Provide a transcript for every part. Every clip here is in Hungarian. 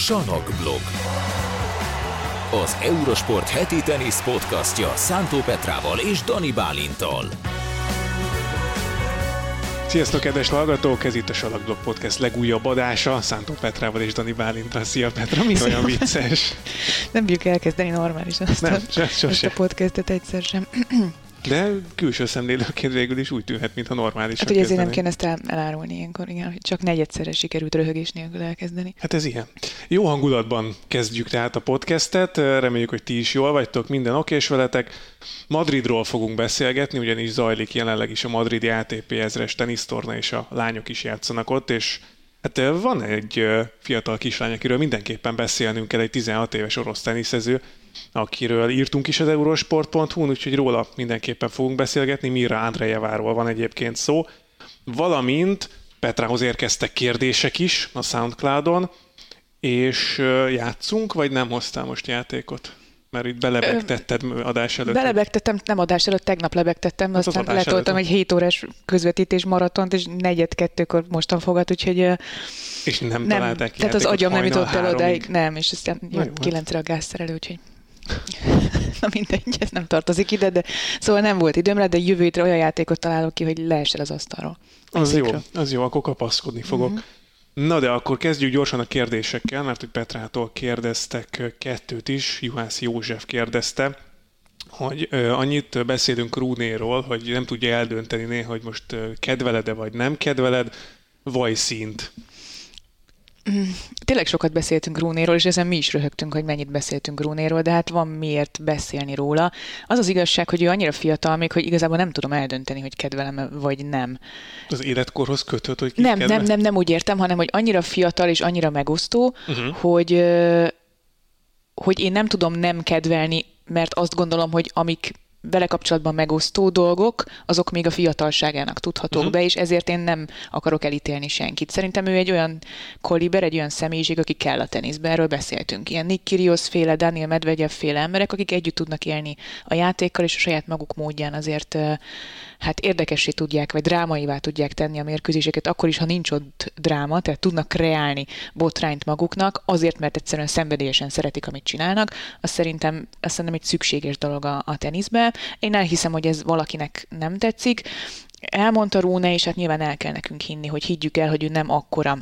Sanokblog. Az Eurosport heti tenisz podcastja Szántó Petrával és Dani Bálintal. Sziasztok, kedves hallgatók! Ez itt a Salakblog Podcast legújabb adása, Szántó Petrával és Dani Bálintal. Szia Petra, mi olyan vicces? Nem bírjuk elkezdeni normálisan azt, Nem, a, se, ezt a podcastet egyszer sem. De külső szemlélőként végül is úgy tűnhet, mintha normálisan Hát ugye ezért nem kéne ezt el, elárulni ilyenkor, igen, hogy csak negyedszerre sikerült röhögés nélkül elkezdeni. Hát ez ilyen. Jó hangulatban kezdjük tehát a podcastet, reméljük, hogy ti is jól vagytok, minden okés veletek. Madridról fogunk beszélgetni, ugyanis zajlik jelenleg is a madridi ATP ezres tenisztorna, és a lányok is játszanak ott, és Hát van egy fiatal kislány, akiről mindenképpen beszélnünk kell, egy 16 éves orosz teniszező, akiről írtunk is az eurosport.hu-n, úgyhogy róla mindenképpen fogunk beszélgetni. Mira Andrejeváról van egyébként szó, valamint Petrához érkeztek kérdések is a Soundcloudon, és ö, játszunk, vagy nem hoztál most játékot? Mert itt belebegtetted adás előtt. Belebegtettem, nem adás előtt, tegnap lebegtettem, Hát az aztán adás letoltam előtt. egy 7 órás közvetítés maratont, és negyed kettőkor mostan fogad, úgyhogy ö, És nem, nem, találták tehát az agyam nem jutott el odáig, nem, és aztán Na jó, hát. jött kilencre a gázszerelő, úgyhogy Na mindegy, ez nem tartozik ide, de szóval nem volt időmre, de jövő hétre olyan játékot találok ki, hogy leesel az asztalról. Az jó, az jó, akkor kapaszkodni fogok. Mhm. Mm-hmm. Na de akkor kezdjük gyorsan a kérdésekkel, mert hogy Petrától kérdeztek kettőt is, Juhász József kérdezte, hogy ö, annyit beszélünk Rúnéról, hogy nem tudja eldönteni néha, hogy most ö, kedveled-e vagy nem kedveled, vajszínt. Tényleg sokat beszéltünk Rúnéról, és ezen mi is röhögtünk, hogy mennyit beszéltünk Rúnéról, de hát van miért beszélni róla. Az az igazság, hogy ő annyira fiatal még, hogy igazából nem tudom eldönteni, hogy kedvelem vagy nem. Az életkorhoz kötött, hogy Nem, kedvel? nem, nem, nem úgy értem, hanem hogy annyira fiatal és annyira megosztó, uh-huh. hogy, hogy én nem tudom nem kedvelni, mert azt gondolom, hogy amik vele kapcsolatban megosztó dolgok, azok még a fiatalságának tudhatók uh-huh. be, és ezért én nem akarok elítélni senkit. Szerintem ő egy olyan koliber, egy olyan személyiség, aki kell a teniszbe, erről beszéltünk. Ilyen Nick Kyrgios féle, Daniel Medvegyev féle emberek, akik együtt tudnak élni a játékkal, és a saját maguk módján azért hát érdekessé tudják, vagy drámaivá tudják tenni a mérkőzéseket, akkor is, ha nincs ott dráma, tehát tudnak kreálni botrányt maguknak, azért, mert egyszerűen szenvedélyesen szeretik, amit csinálnak, az szerintem, azt szerintem egy szükséges dolog a, a teniszbe. Én elhiszem, hogy ez valakinek nem tetszik. Elmondta Rúne, és hát nyilván el kell nekünk hinni, hogy higgyük el, hogy ő nem akkora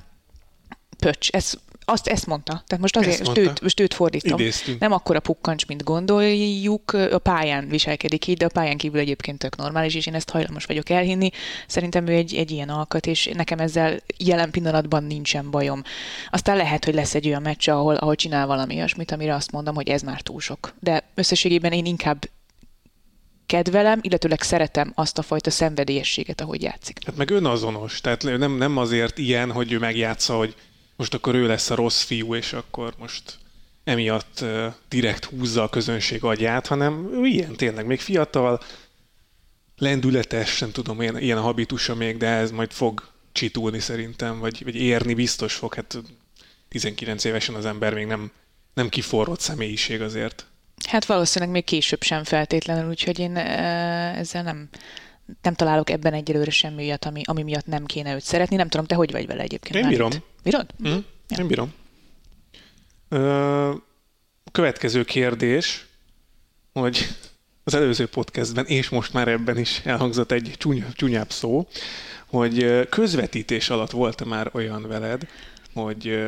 pöcs. Ez, azt ezt mondta. Tehát most azért, Ezt most őt, most őt fordítom. Idéztünk. Nem akkora pukkancs, mint gondoljuk, a pályán viselkedik így, de a pályán kívül egyébként tök normális, és én ezt hajlamos vagyok elhinni. Szerintem ő egy, egy ilyen alkat, és nekem ezzel jelen pillanatban nincsen bajom. Aztán lehet, hogy lesz egy olyan meccs, ahol, ahol csinál valami olyasmit, amire azt mondom, hogy ez már túl sok. De összességében én inkább kedvelem, illetőleg szeretem azt a fajta szenvedélyességet, ahogy játszik. Hát meg önazonos, tehát nem, nem azért ilyen, hogy ő megjátsza, hogy most akkor ő lesz a rossz fiú, és akkor most emiatt direkt húzza a közönség agyát, hanem ő ilyen tényleg, még fiatal, lendületes, nem tudom, ilyen, ilyen a habitusa még, de ez majd fog csitulni szerintem, vagy, vagy érni biztos fog, hát 19 évesen az ember még nem, nem kiforrott személyiség azért. Hát valószínűleg még később sem feltétlenül, úgyhogy én ezzel nem, nem találok ebben egyelőre semmi olyat, ami, ami miatt nem kéne őt szeretni. Nem tudom, te hogy vagy vele egyébként? Én bírom. Bírod? Mm, én bírom. Ö, következő kérdés, hogy az előző podcastben, és most már ebben is elhangzott egy csúnya, csúnyább szó, hogy közvetítés alatt volt már olyan veled, hogy,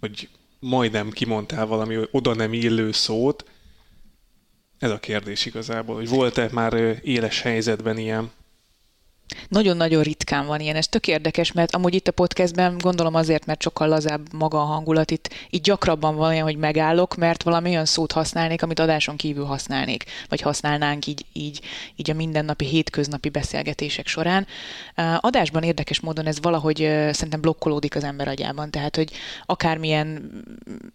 hogy majdnem kimondtál valami oda nem illő szót. Ez a kérdés igazából, hogy volt-e már éles helyzetben ilyen? Nagyon-nagyon ritkán van ilyen. Ez tök érdekes, mert amúgy itt a podcastben gondolom azért, mert sokkal lazább maga a hangulat, itt, itt gyakrabban van olyan, hogy megállok, mert valami olyan szót használnék, amit adáson kívül használnék, vagy használnánk így, így, így a mindennapi, hétköznapi beszélgetések során. Adásban érdekes módon ez valahogy szerintem blokkolódik az ember agyában, tehát hogy akármilyen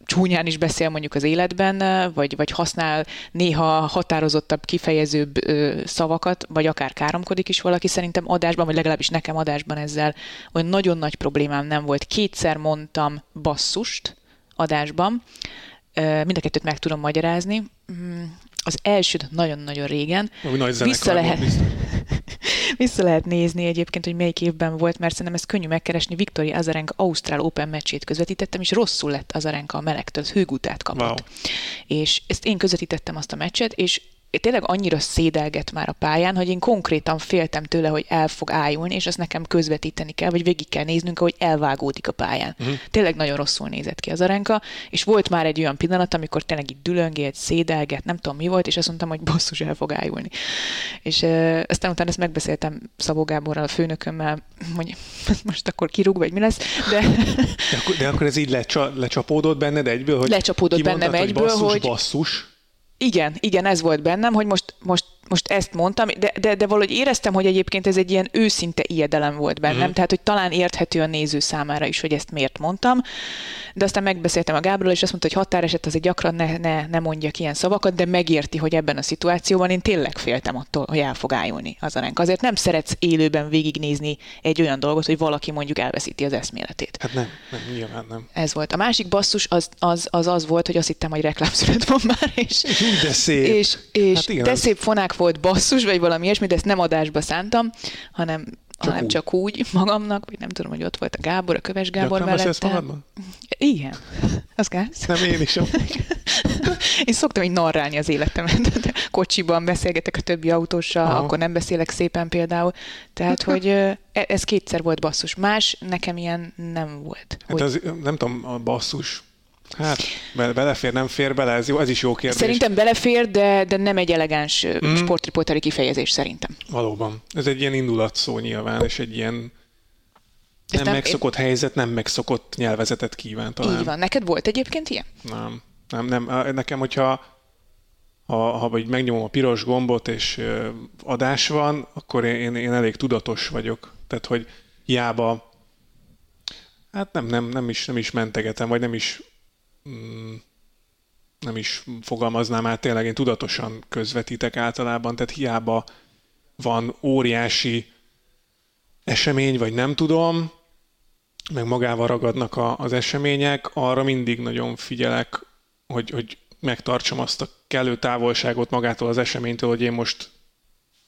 csúnyán is beszél mondjuk az életben, vagy, vagy használ néha határozottabb, kifejezőbb szavakat, vagy akár káromkodik is valaki, szerintem adásban, vagy legalábbis nekem adásban ezzel olyan nagyon nagy problémám nem volt. Kétszer mondtam basszust adásban, mind a kettőt meg tudom magyarázni. Mm, Az elsőt nagyon-nagyon régen. Nagy Vissza lehet. Vissza lehet nézni egyébként, hogy melyik évben volt, mert szerintem ez könnyű megkeresni. Viktori Azarenka Ausztrál Open meccsét közvetítettem, és rosszul lett Azarenka a melegtől, hőgutát kapott. Wow. És ezt én közvetítettem azt a meccset, és tényleg annyira szédelget már a pályán, hogy én konkrétan féltem tőle, hogy el fog ájulni, és azt nekem közvetíteni kell, vagy végig kell néznünk, hogy elvágódik a pályán. Uh-huh. Tényleg nagyon rosszul nézett ki az arenka, és volt már egy olyan pillanat, amikor tényleg itt dülöngélt, szédelget, nem tudom mi volt, és azt mondtam, hogy basszus, el fog ájulni. És e, aztán utána ezt megbeszéltem Szabó Gáborral, a főnökömmel, hogy most akkor kirúg, vagy mi lesz, de... De akkor, de akkor ez így lecsa, lecsapódott benned egyből, hogy Lecsapódott bennem egyből, hogy... Basszus, hogy... basszus. Igen, igen, ez volt bennem, hogy most, most most ezt mondtam, de, de, de valahogy éreztem, hogy egyébként ez egy ilyen őszinte ijedelem volt bennem, mm. tehát hogy talán érthető a néző számára is, hogy ezt miért mondtam, de aztán megbeszéltem a Gáborral, és azt mondta, hogy határeset azért gyakran ne, ne, ne mondjak ilyen szavakat, de megérti, hogy ebben a szituációban én tényleg féltem attól, hogy el fog ájulni az aránk. Azért nem szeretsz élőben végignézni egy olyan dolgot, hogy valaki mondjuk elveszíti az eszméletét. Hát nem, nem, nyilván nem. Ez volt. A másik basszus az az, az, az volt, hogy azt hittem, hogy reklámszület van már, és, de szép. és, és hát igen, de szép fonák volt basszus, vagy valami ilyesmi, de ezt nem adásba szántam, hanem csak hanem úgy. csak úgy magamnak, vagy nem tudom, hogy ott volt a Gábor, a Köves Gábor Gyakran mellette. Igen. Az gáz. Nem, én is. én szoktam így narrálni az életemet. De kocsiban beszélgetek a többi autóssal, Aha. akkor nem beszélek szépen például. Tehát, hogy e, ez kétszer volt basszus. Más nekem ilyen nem volt. Hát hogy... az, nem tudom, a basszus Hát, belefér, nem fér bele, ez, jó, ez is jó kérdés. Szerintem belefér, de, de nem egy elegáns mm. sportriporteri kifejezés szerintem. Valóban. Ez egy ilyen indulatszó nyilván, és egy ilyen nem, nem megszokott én... helyzet, nem megszokott nyelvezetet kíván talán. Így van. Neked volt egyébként ilyen? Nem. Nem, nem. Nekem, hogyha ha, ha vagy megnyomom a piros gombot, és adás van, akkor én, én elég tudatos vagyok. Tehát, hogy hiába hát nem, nem, nem, is, nem is mentegetem, vagy nem is Mm, nem is fogalmaznám át, tényleg én tudatosan közvetítek általában, tehát hiába van óriási esemény, vagy nem tudom, meg magával ragadnak a, az események, arra mindig nagyon figyelek, hogy, hogy megtartsam azt a kellő távolságot magától az eseménytől, hogy én most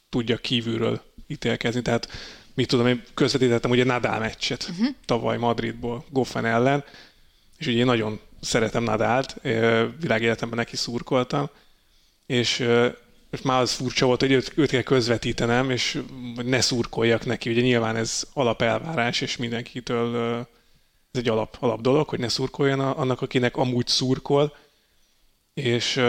tudja kívülről ítélkezni. Tehát mit tudom, én közvetítettem ugye Nadal meccset uh-huh. tavaly Madridból Goffen ellen, és ugye én nagyon szeretem Nadált, világéletemben neki szurkoltam, és és már az furcsa volt, hogy őt, őt kell közvetítenem, és ne szurkoljak neki. Ugye nyilván ez alapelvárás, és mindenkitől ez egy alap, alap dolog, hogy ne szurkoljon annak, akinek amúgy szurkol. És,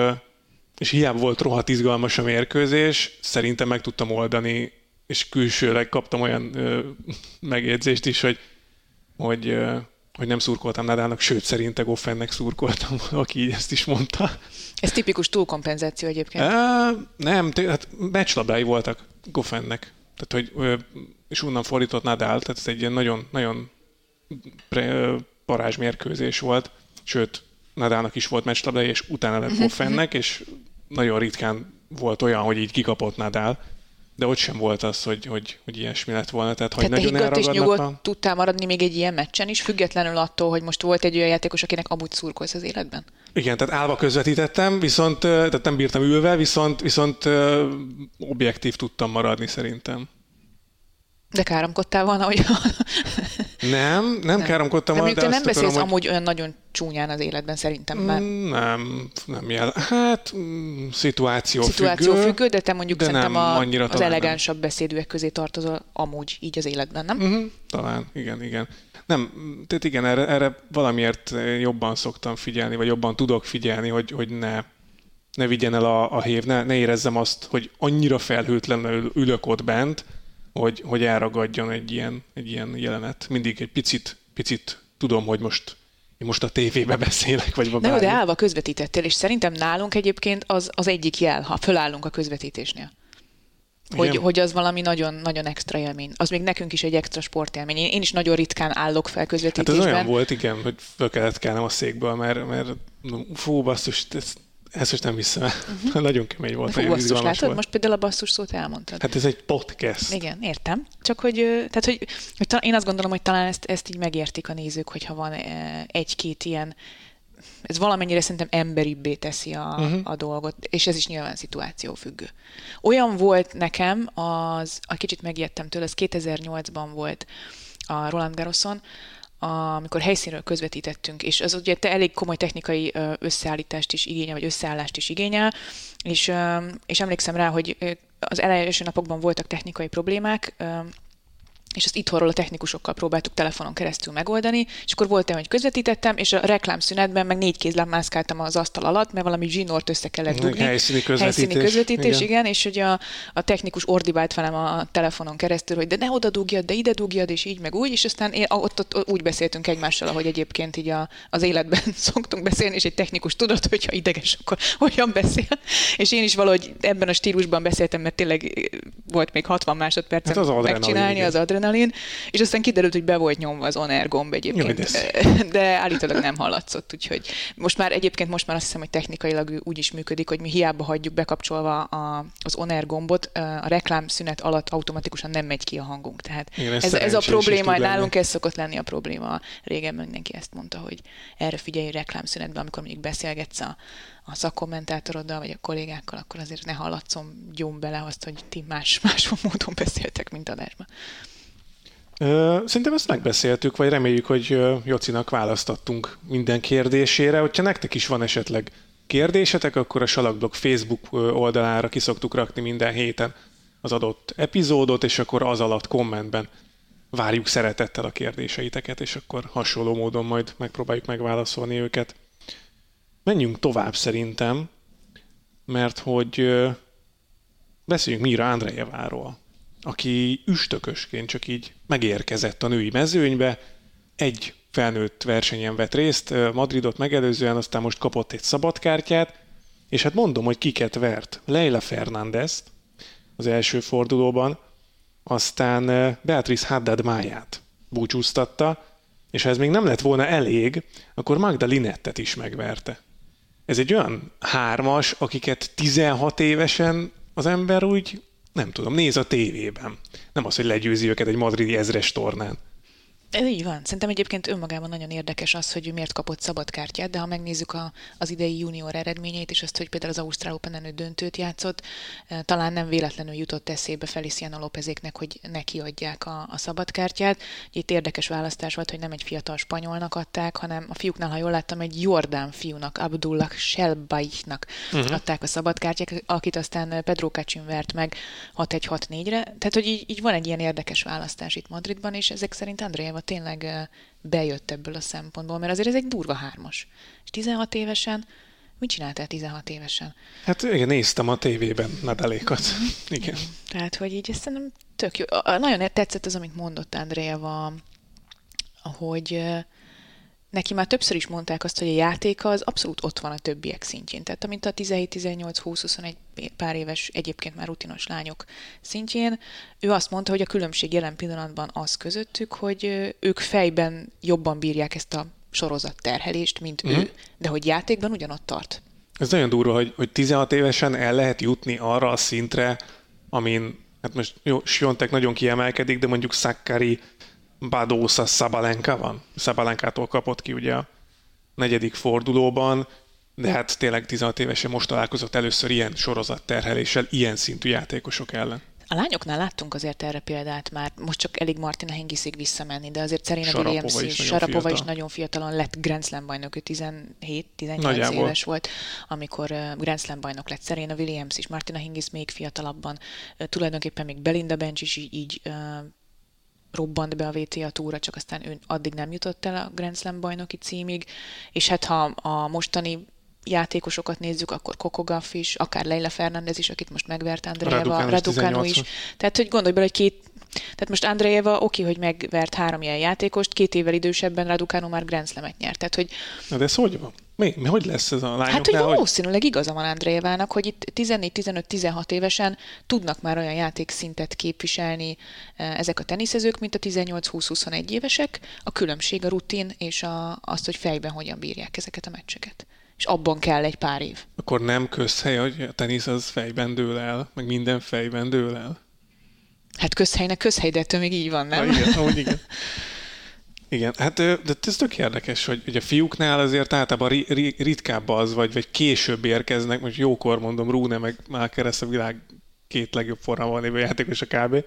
és hiába volt rohadt izgalmas a mérkőzés, szerintem meg tudtam oldani, és külsőleg kaptam olyan megjegyzést is, hogy, hogy hogy nem szurkoltam Nadalnak, sőt szerinte Goffennek szurkoltam, aki ezt is mondta. Ez tipikus túlkompenzáció egyébként. E, nem, hát meccslabdái voltak Goffennek. Tehát, hogy, és onnan fordított Nadal, tehát ez egy ilyen nagyon, nagyon parázsmérkőzés volt, sőt, Nadalnak is volt meccslabdai, és utána lett mhm, Goffennek, mhm. és nagyon ritkán volt olyan, hogy így kikapott Nadal de ott sem volt az, hogy, hogy, hogy ilyesmi lett volna. Tehát, hogy Tehát nagyon te és nyugodt a... tudtál maradni még egy ilyen meccsen is, függetlenül attól, hogy most volt egy olyan játékos, akinek amúgy szurkolsz az életben? Igen, tehát állva közvetítettem, viszont tehát nem bírtam ülve, viszont, viszont objektív tudtam maradni szerintem. De káromkodtál volna, hogy... nem, nem, nem. káromkodtam de, de nem beszélsz akarom, amúgy olyan nagyon csúnyán az életben szerintem, mert... Mm, nem, nem jel. Hát, mm, szituáció, szituáció függő. függő, de te mondjuk de szerintem nem, a, annyira az elegánsabb nem. beszédűek közé tartozol amúgy így az életben, nem? Uh-huh, talán, igen, igen. Nem, tehát igen, erre, erre valamiért jobban szoktam figyelni, vagy jobban tudok figyelni, hogy, hogy ne, ne vigyen el a, a hév, ne, ne érezzem azt, hogy annyira felhőtlenül ülök ott bent, hogy, hogy elragadjon egy ilyen, egy ilyen jelenet. Mindig egy picit, picit tudom, hogy most én most a tévébe beszélek, vagy Na jó, de állva közvetítettél, és szerintem nálunk egyébként az, az egyik jel, ha fölállunk a közvetítésnél. Hogy, hogy az valami nagyon, nagyon extra élmény. Az még nekünk is egy extra sportélmény. Én, én is nagyon ritkán állok fel közvetítésben. Hát ez olyan volt, igen, hogy fel kellett kelnem a székből, mert, mert fú, basszus, ez ezt most nem hiszem. Uh-huh. Nagyon kemény volt. Fú, basszus, látod? Volt. Most például a basszus szót elmondtad. Hát ez egy podcast. Igen, értem. Csak hogy, tehát, hogy, hogy talán, én azt gondolom, hogy talán ezt, ezt így megértik a nézők, hogyha van egy-két ilyen ez valamennyire szerintem emberibbé teszi a, uh-huh. a dolgot, és ez is nyilván szituáció függő. Olyan volt nekem, az, a kicsit megijedtem tőle, ez 2008-ban volt a Roland Garroson, amikor helyszínről közvetítettünk, és az ugye te elég komoly technikai összeállítást is igényel, vagy összeállást is igényel, és, és emlékszem rá, hogy az első napokban voltak technikai problémák, és ezt itthonról a technikusokkal próbáltuk telefonon keresztül megoldani, és akkor volt olyan, hogy közvetítettem, és a reklámszünetben meg négy kézláb mászkáltam az asztal alatt, mert valami zsinort össze kellett dugni. Helyszíni közvetítés. Helyszíni közvetítés, igen. igen, és hogy a, a technikus ordibált velem a telefonon keresztül, hogy de ne oda dugjad, de ide dugjad, és így meg úgy, és aztán én, ott, ott úgy beszéltünk egymással, ahogy egyébként így a, az életben szoktunk beszélni, és egy technikus tudott, hogyha ideges, akkor hogyan beszél. És én is valahogy ebben a stílusban beszéltem, mert tényleg volt még 60 másodpercen hát az megcsinálni az adrenalin adrenalin, és aztán kiderült, hogy be volt nyomva az on-air gomb egyébként, Jaj, de állítólag nem hallatszott, úgyhogy most már egyébként most már azt hiszem, hogy technikailag úgy is működik, hogy mi hiába hagyjuk bekapcsolva a, az on-air gombot, a reklám szünet alatt automatikusan nem megy ki a hangunk. Tehát Igen, ez, ez a probléma, nálunk ez szokott lenni a probléma. Régen mindenki ezt mondta, hogy erre figyelj reklámszünetben, amikor mondjuk beszélgetsz a, a szakkommentátoroddal, vagy a kollégákkal, akkor azért ne hallatszom gyom bele azt, hogy ti más, más módon beszéltek, mint adásban. Szerintem ezt megbeszéltük, vagy reméljük, hogy Jocinak választottunk minden kérdésére. Hogyha nektek is van esetleg kérdésetek, akkor a Salakblog Facebook oldalára kiszoktuk rakni minden héten az adott epizódot, és akkor az alatt kommentben várjuk szeretettel a kérdéseiteket, és akkor hasonló módon majd megpróbáljuk megválaszolni őket. Menjünk tovább szerintem, mert hogy beszéljünk Mira Andrejeváról aki üstökösként csak így megérkezett a női mezőnybe, egy felnőtt versenyen vett részt, Madridot megelőzően, aztán most kapott egy szabadkártyát, és hát mondom, hogy kiket vert. Leila Fernandez az első fordulóban, aztán Beatrice Haddad Máját búcsúztatta, és ha ez még nem lett volna elég, akkor Magda Linettet is megverte. Ez egy olyan hármas, akiket 16 évesen az ember úgy nem tudom, néz a tévében. Nem az, hogy legyőzi őket egy madridi ezres tornán. Ez így van. Szerintem egyébként önmagában nagyon érdekes az, hogy ő miért kapott szabadkártyát, de ha megnézzük a, az idei junior eredményeit, és azt, hogy például az Ausztrál open döntőt játszott, eh, talán nem véletlenül jutott eszébe Feliciano Lópezéknek, hogy neki adják a, a szabadkártyát. Itt érdekes választás volt, hogy nem egy fiatal spanyolnak adták, hanem a fiúknál, ha jól láttam, egy Jordán fiúnak, Abdullah Shelbaiknak uh-huh. adták a szabadkártyát, akit aztán Pedro Kacsin vert meg 6-1-6-4-re. Tehát, hogy így, így van egy ilyen érdekes választás itt Madridban, és ezek szerint Andréjeva tényleg bejött ebből a szempontból, mert azért ez egy durva hármas. És 16 évesen, mit csináltál 16 évesen? Hát igen, néztem a tévében Nadalékat. igen. Tehát, hogy így ezt szerintem tök jó. Nagyon tetszett az, amit mondott Andrea, hogy neki már többször is mondták azt, hogy a játéka az abszolút ott van a többiek szintjén. Tehát amint a 17, 18, 20, 21 pár éves, egyébként már rutinos lányok szintjén, ő azt mondta, hogy a különbség jelen pillanatban az közöttük, hogy ők fejben jobban bírják ezt a sorozat terhelést, mint mm. ő, mhm. de hogy játékban ugyanott tart. Ez nagyon durva, hogy, hogy 16 évesen el lehet jutni arra a szintre, amin, hát most jó, Siontek nagyon kiemelkedik, de mondjuk Sakkari Badosa Szabalenka van. Szabalenkától kapott ki ugye a negyedik fordulóban, de hát tényleg 16 évesen most találkozott először ilyen sorozatterheléssel, ilyen szintű játékosok ellen. A lányoknál láttunk azért erre példát már, most csak elég Martina Hengiszig visszamenni, de azért Serena Sarapova Williams is, is Sarapova is nagyon fiatalon lett Grand Slam bajnok, ő 17-18 éves volt, amikor Grand Slam bajnok lett Serena Williams is, Martina Hingis még fiatalabban, tulajdonképpen még Belinda Bench is így, így robbant be a VTA túra, csak aztán ő addig nem jutott el a Grand Slam bajnoki címig, és hát ha a mostani játékosokat nézzük, akkor Kokogaf is, akár Leila Fernández is, akit most megvert Andrejeva, Raducanu is. Tehát, hogy gondolj bele, hogy két tehát most Andrejeva oké, hogy megvert három ilyen játékost, két évvel idősebben Raducanu már Grand Slam-et nyert. Tehát, hogy... Na de ez hogy van? Mi, mi, hogy lesz ez a lányoknál? Hát, hogy valószínűleg igaza van Andrejevának, hogy itt 14-15-16 évesen tudnak már olyan játékszintet képviselni eh, ezek a teniszezők, mint a 18-20-21 évesek. A különbség a rutin és a, azt, hogy fejben hogyan bírják ezeket a meccseket. És abban kell egy pár év. Akkor nem közhely, hogy a tenisz az fejben dől el, meg minden fejben dől el? Hát közhelynek közhely, de ettől még így van, nem? Ha, igen, ahogy igen. Igen, hát de ez tök érdekes, hogy ugye a fiúknál azért általában ri, ri, ritkább az, vagy, vagy később érkeznek, most jókor mondom, Rune meg már kereszt a világ két legjobb formában lévő játékos a kb.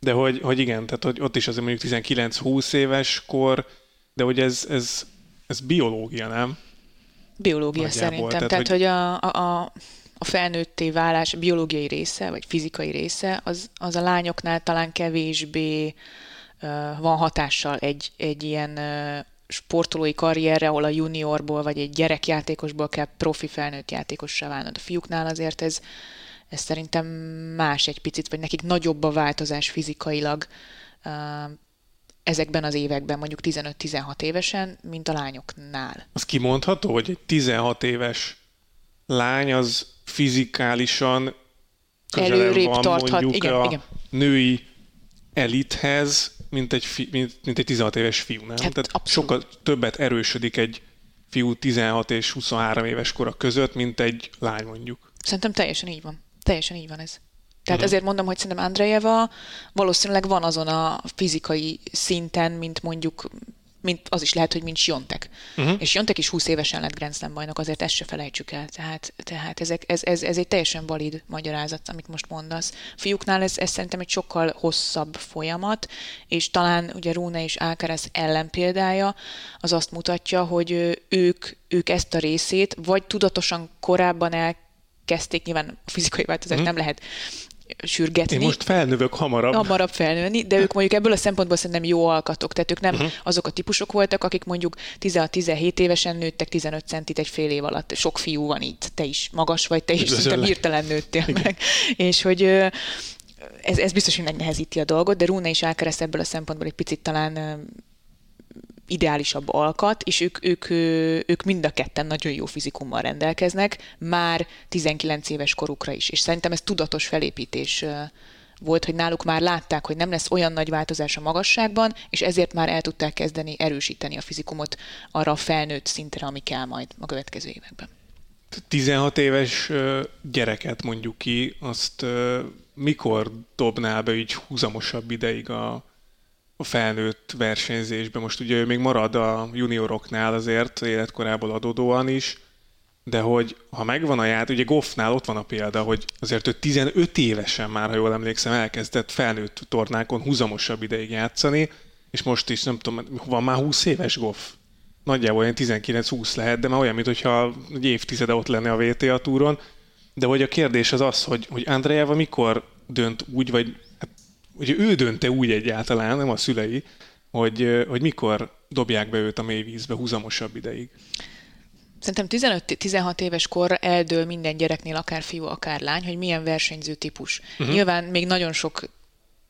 De hogy, hogy igen, tehát hogy ott is azért mondjuk 19-20 éves kor, de hogy ez, ez, ez biológia, nem? Biológia Nagyjából. szerintem. Tehát, tehát hogy, hogy a, a, a felnőtté válás a biológiai része, vagy fizikai része, az, az a lányoknál talán kevésbé uh, van hatással egy, egy ilyen uh, sportolói karrierre, ahol a juniorból vagy egy gyerekjátékosból kell profi felnőtt játékossá válnod. A fiúknál azért ez, ez szerintem más egy picit, vagy nekik nagyobb a változás fizikailag uh, ezekben az években, mondjuk 15-16 évesen, mint a lányoknál. Az kimondható, hogy egy 16 éves lány az fizikálisan közelebb van tarthat. mondjuk igen, a igen. női elithez, mint egy, fi, mint, mint egy 16 éves fiú, nem? Hát Tehát abszolút. sokkal többet erősödik egy fiú 16 és 23 éves kora között, mint egy lány mondjuk. Szerintem teljesen így van. Teljesen így van ez. Tehát uh-huh. ezért mondom, hogy szerintem Andrejeva valószínűleg van azon a fizikai szinten, mint mondjuk mint az is lehet, hogy mint Siontek. Uh-huh. És Siontek is 20 évesen lett Grand Slam bajnok, azért ezt se felejtsük el. Tehát, tehát ezek, ez, ez, ez, egy teljesen valid magyarázat, amit most mondasz. Fiúknál ez, ez szerintem egy sokkal hosszabb folyamat, és talán ugye Rune és Alcaraz ellenpéldája az azt mutatja, hogy ők, ők ezt a részét vagy tudatosan korábban elkezdték, nyilván a fizikai változást uh-huh. nem lehet sürgetni. Én most felnövök hamarabb. Hamarabb felnőni, de ők mondjuk ebből a szempontból szerintem jó alkatok. Tehát ők nem uh-huh. azok a típusok voltak, akik mondjuk 16-17 évesen nőttek 15 centit egy fél év alatt. Sok fiú van itt, te is magas vagy, te is szerintem hirtelen nőttél Igen. meg. És hogy ez, ez biztos, hogy megnehezíti a dolgot, de Rune és Alcaraz ebből a szempontból egy picit talán ideálisabb alkat, és ők, ők, ők mind a ketten nagyon jó fizikummal rendelkeznek, már 19 éves korukra is. És szerintem ez tudatos felépítés volt, hogy náluk már látták, hogy nem lesz olyan nagy változás a magasságban, és ezért már el tudták kezdeni erősíteni a fizikumot arra a felnőtt szintre, ami kell majd a következő években. 16 éves gyereket mondjuk ki, azt mikor dobnál be így húzamosabb ideig a, a felnőtt versenyzésben. Most ugye ő még marad a junioroknál azért, életkorából adódóan is, de hogy ha megvan a ját, ugye Goffnál ott van a példa, hogy azért ő 15 évesen már, ha jól emlékszem, elkezdett felnőtt tornákon húzamosabb ideig játszani, és most is nem tudom, van már 20 éves Goff. Nagyjából olyan 19-20 lehet, de már olyan, mintha egy évtizede ott lenne a VTA túron. De hogy a kérdés az az, hogy, hogy Andrejeva mikor dönt úgy, vagy ugye ő dönte úgy egyáltalán, nem a szülei, hogy, hogy mikor dobják be őt a mélyvízbe húzamosabb ideig. Szerintem 15-16 éves korra eldől minden gyereknél, akár fiú, akár lány, hogy milyen versenyző típus. Uh-huh. Nyilván még nagyon sok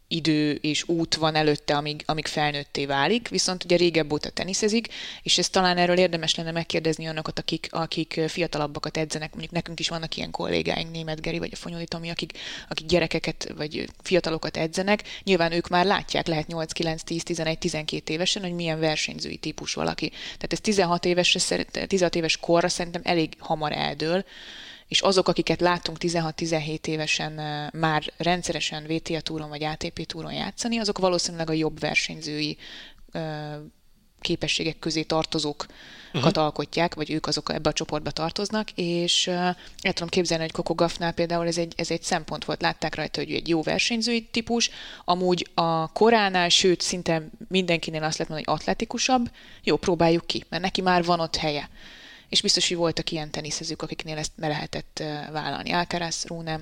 idő és út van előtte, amíg, amíg felnőtté válik, viszont ugye régebb óta teniszezik, és ez talán erről érdemes lenne megkérdezni annakat, akik, akik fiatalabbakat edzenek, mondjuk nekünk is vannak ilyen kollégáink, Német Geri vagy a Fonyoli Tomi, akik, akik gyerekeket vagy fiatalokat edzenek, nyilván ők már látják, lehet 8, 9, 10, 11, 12 évesen, hogy milyen versenyzői típus valaki. Tehát ez 16 éves, 16 éves korra szerintem elég hamar eldől, és azok, akiket láttunk 16-17 évesen már rendszeresen VTA túron vagy ATP túron játszani, azok valószínűleg a jobb versenyzői képességek közé tartozókat uh-huh. alkotják, vagy ők azok ebbe a csoportba tartoznak, és uh, el tudom képzelni, hogy Coco Gaffnál például ez egy, ez egy szempont volt, látták rajta, hogy ő egy jó versenyzői típus, amúgy a koránál, sőt, szinte mindenkinél azt lehet mondani, hogy atletikusabb, jó, próbáljuk ki, mert neki már van ott helye és biztos, hogy voltak ilyen teniszezők, akiknél ezt be lehetett vállalni. Alcaraz, Rune,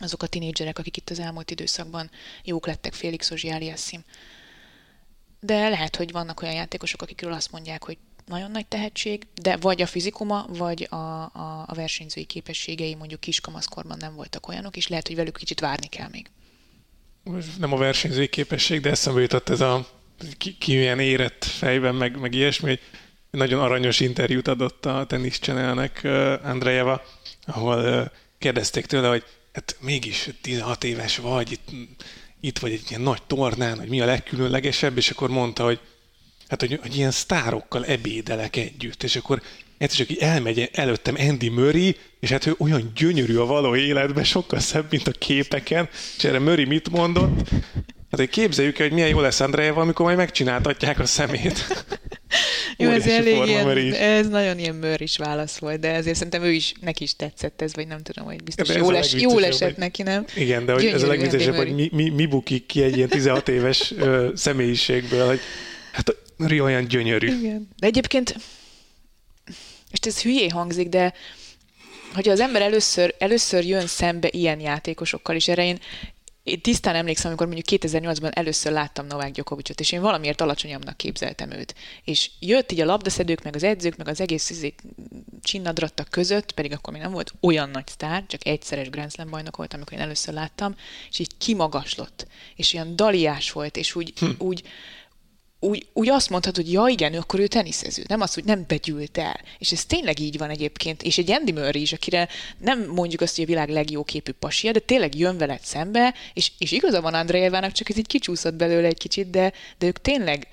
azok a tinédzserek, akik itt az elmúlt időszakban jók lettek, Félix Ozsiáliasszim. De lehet, hogy vannak olyan játékosok, akikről azt mondják, hogy nagyon nagy tehetség, de vagy a fizikuma, vagy a, a, a versenyzői képességei mondjuk kiskamaszkorban nem voltak olyanok, és lehet, hogy velük kicsit várni kell még. Nem a versenyzői képesség, de eszembe jutott ez a ki, ki milyen érett fejben, meg, meg ilyesmi, hogy nagyon aranyos interjút adott a Tennis Channelnek Andrejeva, ahol kérdezték tőle, hogy hát mégis 16 éves vagy, itt, itt vagy egy ilyen nagy tornán, hogy mi a legkülönlegesebb, és akkor mondta, hogy hát, hogy, hogy ilyen sztárokkal ebédelek együtt, és akkor egyszer csak így elmegy előttem Andy Murray, és hát ő olyan gyönyörű a való életben, sokkal szebb, mint a képeken, és erre Murray mit mondott? Hát hogy képzeljük el, hogy milyen jó lesz Andrejeva, amikor majd megcsináltatják a szemét. Jó, ez elég ilyen, ez nagyon ilyen mőr válasz volt, de ezért szerintem ő is, neki is tetszett ez, vagy nem tudom, hogy biztos ja, jól, es, jól esett neki, nem? Igen, de hogy ez a legviccesebb, hogy mi, mi, mi bukik ki egy ilyen 16 éves ö, személyiségből, hogy hát Ri olyan gyönyörű. Igen. De egyébként, és ez hülyé hangzik, de hogyha az ember először, először jön szembe ilyen játékosokkal, és erre én én tisztán emlékszem, amikor mondjuk 2008-ban először láttam Novák Gyokovicsot, és én valamiért alacsonyabbnak képzeltem őt. És jött így a labdaszedők, meg az edzők, meg az egész izé, csinnadrattak között, pedig akkor még nem volt olyan nagy sztár, csak egyszeres Grand Slam bajnok volt, amikor én először láttam, és így kimagaslott, és olyan daliás volt, és úgy, hm. úgy úgy, úgy azt mondhat, hogy ja igen, akkor ő teniszező, nem az, hogy nem begyűlt el. És ez tényleg így van egyébként. És egy Andy Murray is, akire nem mondjuk azt, hogy a világ legjobb képű pasia, de tényleg jön veled szembe, és, és igaza van Andrejevának, csak ez így kicsúszott belőle egy kicsit, de, de ők tényleg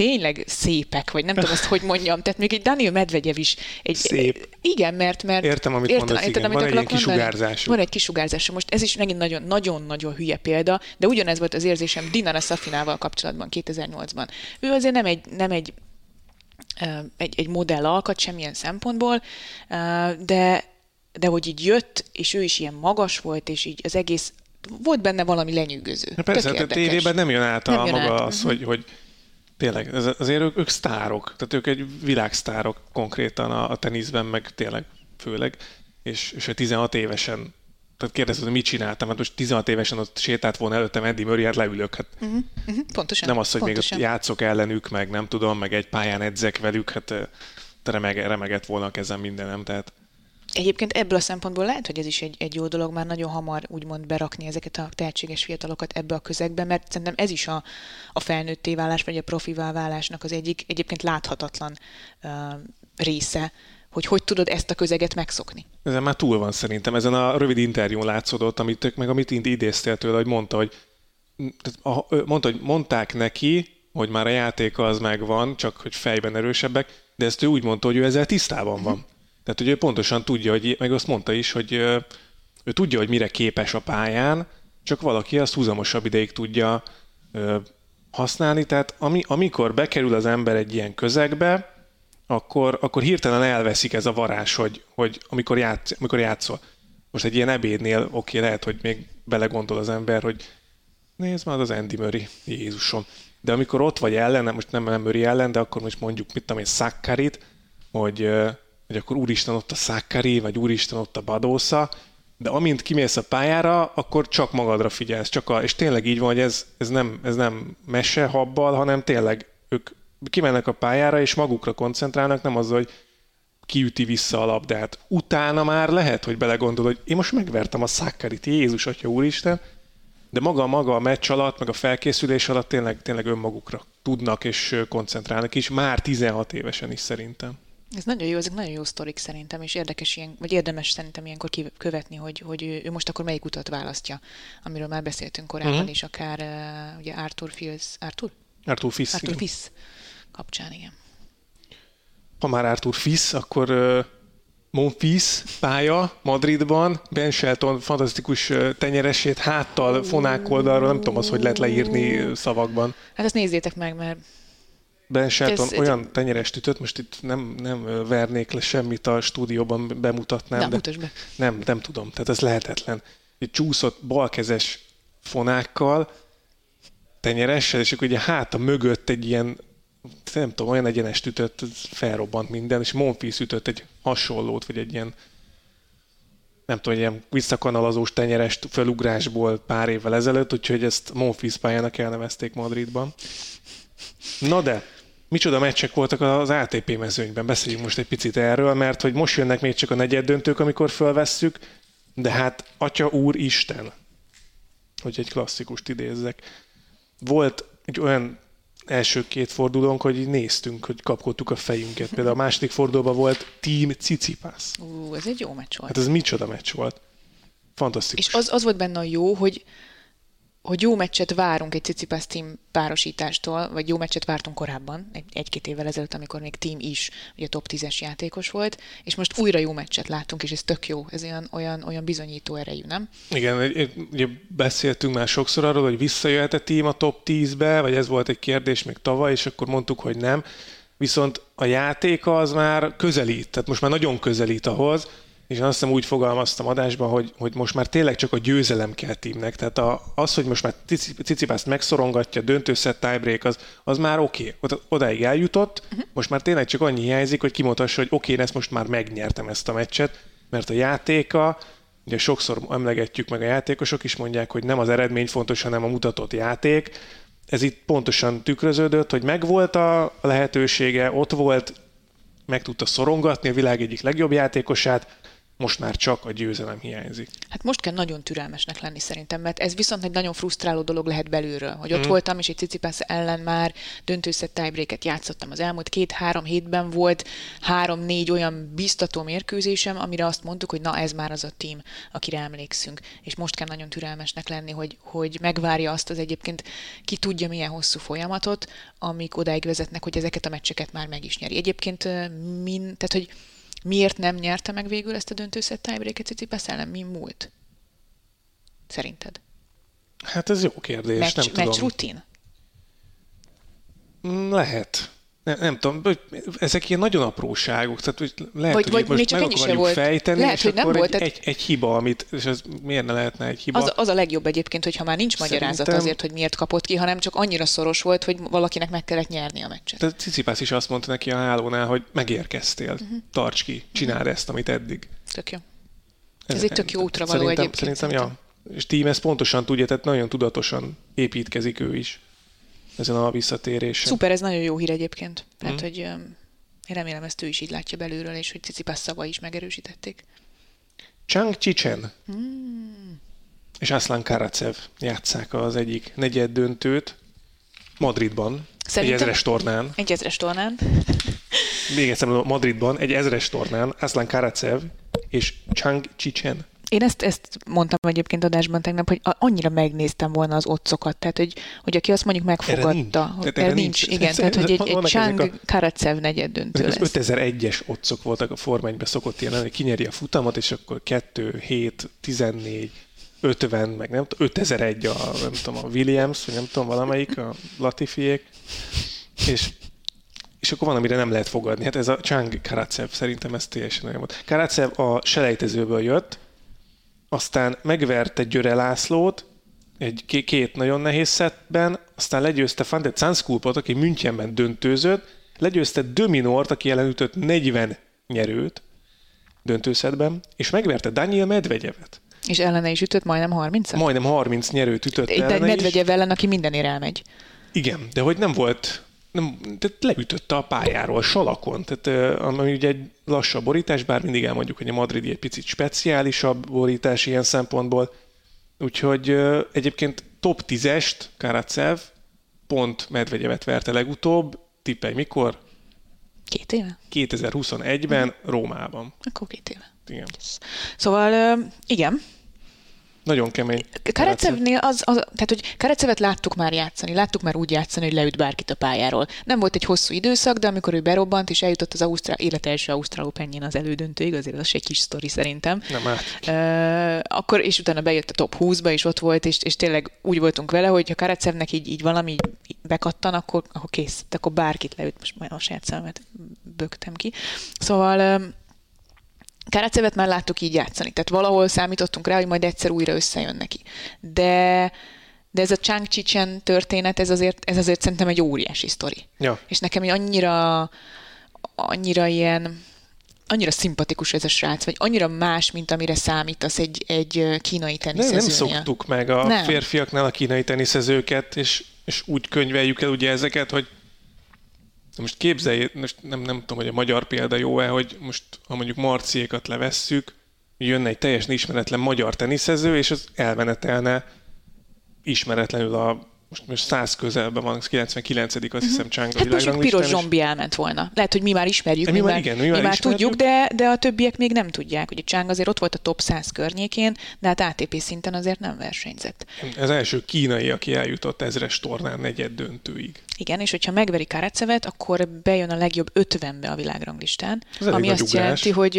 tényleg szépek, vagy nem tudom azt, hogy mondjam. Tehát még egy Daniel Medvegyev is. Egy, Szép. Igen, mert... mert értem, amit értem, mondasz, értem, igen. Amit van egy kisugárzás. Van egy kisugárzás. Most ez is megint nagyon, nagyon-nagyon hülye példa, de ugyanez volt az érzésem Dinara Safinával kapcsolatban 2008-ban. Ő azért nem egy, nem egy egy, egy modell alkat semmilyen szempontból, de, de hogy így jött, és ő is ilyen magas volt, és így az egész volt benne valami lenyűgöző. Na persze, hát a tévében nem jön át a jön maga át. az, uh-huh. hogy, hogy Tényleg, ez, azért ők, ők sztárok, tehát ők egy világsztárok konkrétan a, a teniszben, meg tényleg főleg, és, és 16 évesen tehát kérdezted, hogy mit csináltam, hát most 16 évesen ott sétált volna előttem Eddie Murray, hát leülök. Hát uh-huh, uh-huh, pontosan. Nem az, hogy pontosan. még ott játszok ellenük, meg nem tudom, meg egy pályán edzek velük, hát remege, remegett volna a kezem mindenem, tehát Egyébként ebből a szempontból lehet, hogy ez is egy, egy jó dolog már nagyon hamar úgymond berakni ezeket a tehetséges fiatalokat ebbe a közegbe, mert szerintem ez is a, a felnőtté válás, vagy a profivá válásnak az egyik egyébként láthatatlan uh, része, hogy hogy tudod ezt a közeget megszokni. Ezen már túl van szerintem. Ezen a rövid interjún látszódott, amit meg amit idéztél tőle, hogy mondta, hogy mondta, hogy mondták neki, hogy már a játék az megvan, csak hogy fejben erősebbek, de ezt ő úgy mondta, hogy ő ezzel tisztában van. Tehát, hogy ő pontosan tudja, hogy, meg azt mondta is, hogy ő tudja, hogy mire képes a pályán, csak valaki azt húzamosabb ideig tudja használni. Tehát ami, amikor bekerül az ember egy ilyen közegbe, akkor, akkor hirtelen elveszik ez a varázs, hogy, hogy amikor, játsz, amikor játszol. Most egy ilyen ebédnél oké, lehet, hogy még belegondol az ember, hogy nézd már az Andy Murray, Jézusom. De amikor ott vagy ellen, most nem Murray ellen, de akkor most mondjuk, mit tudom én, Szakkarit, hogy hogy akkor úristen ott a Szákkari, vagy úristen ott a Badósza, de amint kimész a pályára, akkor csak magadra figyelsz. Csak a, és tényleg így van, hogy ez, ez, nem, ez nem mese habbal, hanem tényleg ők kimennek a pályára, és magukra koncentrálnak, nem az, hogy kiüti vissza a labdát. Utána már lehet, hogy belegondol, hogy én most megvertem a Szákkarit, Jézus Atya Úristen, de maga maga a meccs alatt, meg a felkészülés alatt tényleg, tényleg önmagukra tudnak és koncentrálnak is, már 16 évesen is szerintem. Ez nagyon jó, ezek nagyon jó sztorik szerintem, és érdekes ilyen, vagy érdemes szerintem ilyenkor követni, hogy, hogy ő most akkor melyik utat választja, amiről már beszéltünk korábban uh-huh. is, akár uh, ugye Arthur Fils, Arthur? Arthur Fils. Arthur Fils kapcsán, igen. Ha már Arthur Fils, akkor uh, Monfils pálya Madridban, Ben Shelton fantasztikus tenyeresét háttal, fonák oldalról, nem tudom az, hogy lehet leírni szavakban. Hát ezt nézzétek meg, mert Ben Shelton ez, olyan tenyerest ütött, most itt nem, nem vernék le semmit a stúdióban bemutatnám, nem, de be. nem, nem tudom, tehát ez lehetetlen. Egy csúszott balkezes fonákkal, tenyeressel, és akkor ugye háta mögött egy ilyen, nem tudom, olyan egyenest ütött, felrobbant minden, és Monfils ütött egy hasonlót, vagy egy ilyen nem tudom, ilyen visszakanalazós tenyerest felugrásból pár évvel ezelőtt, úgyhogy ezt Monfils pályának elnevezték Madridban. Na de, micsoda meccsek voltak az ATP mezőnyben. Beszéljünk most egy picit erről, mert hogy most jönnek még csak a negyed döntők, amikor fölvesszük, de hát Atya Úr Isten, hogy egy klasszikust idézzek. Volt egy olyan első két fordulónk, hogy így néztünk, hogy kapkodtuk a fejünket. Például a második fordulóban volt Team Cicipász. Ú, ez egy jó meccs volt. Hát ez micsoda meccs volt. Fantasztikus. És az, az volt benne a jó, hogy hogy jó meccset várunk egy Cicipas Team párosítástól, vagy jó meccset vártunk korábban, egy, egy-két évvel ezelőtt, amikor még Team is ugye top 10-es játékos volt, és most újra jó meccset látunk, és ez tök jó, ez olyan, olyan, olyan bizonyító erejű, nem? Igen, ugye beszéltünk már sokszor arról, hogy visszajöhet a Team a top 10-be, vagy ez volt egy kérdés még tavaly, és akkor mondtuk, hogy nem. Viszont a játéka az már közelít, tehát most már nagyon közelít ahhoz, és én azt hiszem úgy fogalmaztam adásban, hogy, hogy most már tényleg csak a győzelem kell tímnek. Tehát a, az, hogy most már Cicipászt megszorongatja, döntőszett tiebreak, az, az már oké. Okay. Odáig eljutott, uh-huh. most már tényleg csak annyi hiányzik, hogy kimutassa, hogy oké, okay, ezt most már megnyertem ezt a meccset, mert a játéka, ugye sokszor emlegetjük meg a játékosok is mondják, hogy nem az eredmény fontos, hanem a mutatott játék. Ez itt pontosan tükröződött, hogy megvolt a lehetősége, ott volt, meg tudta szorongatni a világ egyik legjobb játékosát, most már csak a győzelem hiányzik. Hát most kell nagyon türelmesnek lenni szerintem, mert ez viszont egy nagyon frusztráló dolog lehet belülről, hogy ott mm. voltam, és egy Cicipász ellen már döntőszett tiebreaket játszottam az elmúlt két-három hétben volt három-négy olyan biztató mérkőzésem, amire azt mondtuk, hogy na ez már az a tím, akire emlékszünk. És most kell nagyon türelmesnek lenni, hogy, hogy megvárja azt az egyébként ki tudja milyen hosszú folyamatot, amik odáig vezetnek, hogy ezeket a meccseket már meg is nyeri. Egyébként min, tehát hogy Miért nem nyerte meg végül ezt a döntőszett tiebreaket Tsitsipas ellen? Mi múlt? Szerinted? Hát ez jó kérdés, Match, nem tudom. Match rutin? Lehet nem, nem tudom, ezek ilyen nagyon apróságok, tehát hogy lehet, vagy, hogy vagy most meg akarjuk volt. fejteni, lehet, és hogy akkor nem egy, volt, egy, egy, hiba, amit, és ez miért ne lehetne egy hiba? Az, az a legjobb egyébként, hogyha már nincs Szerintem... magyarázat azért, hogy miért kapott ki, hanem csak annyira szoros volt, hogy valakinek meg kellett nyerni a meccset. Tehát Cicipász is azt mondta neki a hálónál, hogy megérkeztél, uh-huh. tarts ki, csináld uh-huh. ezt, amit eddig. Tök jó. Ez, ez egy tök jó útra való szerintem, egyébként. Szerintem, ja. És Tím ezt pontosan tudja, tehát nagyon tudatosan építkezik ő is ezen a visszatérésen. Szuper, ez nagyon jó hír egyébként. Tehát, mm. hogy én remélem ezt ő is így látja belülről, és hogy Cicipás szava is megerősítették. Chang Chichen mm. és Aslan Karacev játszák az egyik negyed döntőt Madridban, Szerintem egy ezres tornán. Egy ezres tornán. Még egyszer Madridban, egy ezres tornán Aslan Karacev és Chang Chichen én ezt, ezt mondtam egyébként adásban tegnap, hogy annyira megnéztem volna az otcokat, tehát hogy, hogy aki azt mondjuk megfogadta, erre hogy erre nincs, nincs, igen, tehát hogy egy, egy Chang a... Karacev negyed döntő lesz. 5001-es otcok voltak a formányban, szokott ilyen hogy kinyeri a futamot, és akkor 2, 7, 14, 50, meg nem tudom, 5001 a, nem tudom, a Williams, vagy nem tudom, valamelyik, a Latifiék, és és akkor van, amire nem lehet fogadni. Hát ez a Chang Karacev, szerintem ez teljesen olyan volt. Karacev a selejtezőből jött, aztán megverte Györe Lászlót, egy két nagyon nehéz szettben, aztán legyőzte Fante Zanskulpot, aki Münchenben döntőzött, legyőzte Dominort, aki ellen ütött 40 nyerőt döntőszetben, és megverte Daniel Medvegyevet. És ellene is ütött majdnem 30 Majdnem 30 nyerőt ütött De ellene Medvegyev ellen, aki mindenért elmegy. Igen, de hogy nem volt nem, tehát leütötte a pályáról, salakon, tehát ami ugye egy lassabb borítás, bár mindig elmondjuk, hogy a madridi egy picit speciálisabb borítás ilyen szempontból, úgyhogy egyébként top 10-est Karacev pont Medvegyevet verte legutóbb, tippelj mikor? Két éve? 2021-ben mm. Rómában. Akkor két éve. Igen. Szóval igen, nagyon kemény. Karecevnél az, az, tehát hogy Karecevet láttuk már játszani, láttuk már úgy játszani, hogy leüt bárkit a pályáról. Nem volt egy hosszú időszak, de amikor ő berobbant és eljutott az Ausztrál, élet első Ausztrál Open az elődöntőig, azért az egy kis sztori szerintem. Nem. Uh, akkor, és utána bejött a top 20-ba, és ott volt, és, és tényleg úgy voltunk vele, hogy ha Karecevnek így, így valami így bekattan, akkor, akkor kész, akkor bárkit leüt, most majd a saját szememet bögtem ki. Szóval Karacevet már láttuk így játszani, tehát valahol számítottunk rá, hogy majd egyszer újra összejön neki. De, de ez a Chang Chichen történet, ez azért, ez azért szerintem egy óriási sztori. Ja. És nekem annyira, annyira ilyen, annyira szimpatikus ez a srác, vagy annyira más, mint amire számítasz egy, egy kínai teniszezőnél. Nem, nem szoktuk meg a nem. férfiaknál a kínai teniszezőket, és, és úgy könyveljük el ugye ezeket, hogy most képzelj, most nem, nem tudom, hogy a magyar példa jó-e, hogy most, ha mondjuk Marciékat levesszük, jönne egy teljesen ismeretlen magyar teniszező, és az elmenetelne ismeretlenül a most, most 100 közelben van, 99 azt uh-huh. hiszem Csáng hát most piros zombi elment volna. Lehet, hogy mi már ismerjük, mi, mi már, igen, mi már, mi már tudjuk, de, de a többiek még nem tudják. Ugye Csáng azért ott volt a top 100 környékén, de hát ATP szinten azért nem versenyzett. Ez első kínai, aki eljutott ezres tornán negyed döntőig. Igen, és hogyha megveri Karatsevet, akkor bejön a legjobb 50-be a világranglistán, ami azt ugrás. jelenti, hogy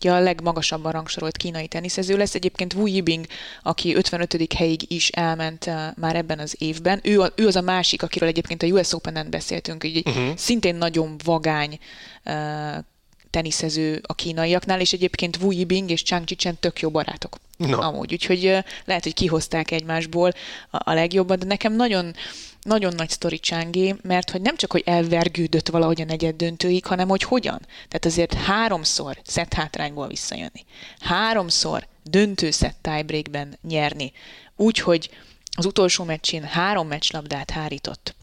ja, a legmagasabban rangsorolt kínai teniszező lesz. Egyébként Wu Yibing, aki 55. helyig is elment már ebben az évben. Ő, a, ő az a másik, akiről egyébként a US Open-en beszéltünk, így uh-huh. szintén nagyon vagány teniszező a kínaiaknál, és egyébként Wu Yibing és Chang Chichen tök jó barátok. No. Amúgy, úgyhogy lehet, hogy kihozták egymásból a, a legjobbat, de nekem nagyon nagyon nagy sztori Csángé, mert hogy nem csak, hogy elvergődött valahogy a negyed döntőig, hanem hogy hogyan. Tehát azért háromszor szett hátrányból visszajönni. Háromszor döntő szett tiebreakben nyerni. Úgyhogy az utolsó meccsén három meccslabdát hárított.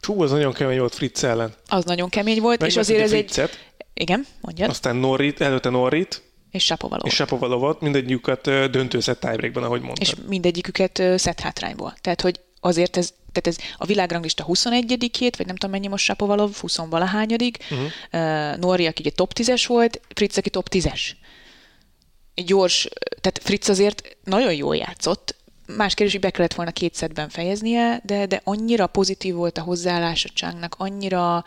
Hú, az nagyon kemény volt Fritz ellen. Az nagyon kemény volt, Meg és azért ez egy... Igen, mondjad. Aztán Norrit, előtte Norrit, és Sapovalov. És Sapovalovot, mindegyiküket döntő szett tiebreakben, ahogy mondtad. És mindegyiküket szett hátrányból. Tehát, hogy azért ez, tehát ez a világranglista 21 vagy nem tudom mennyi most Sapovalov, 20 valahányadik, uh-huh. uh, Nori, aki ugye top 10-es volt, Fritz, aki top 10-es. Gyors, tehát Fritz azért nagyon jól játszott, más kérdés, hogy be kellett volna két szedben fejeznie, de, de annyira pozitív volt a hozzáállás a Changnak, annyira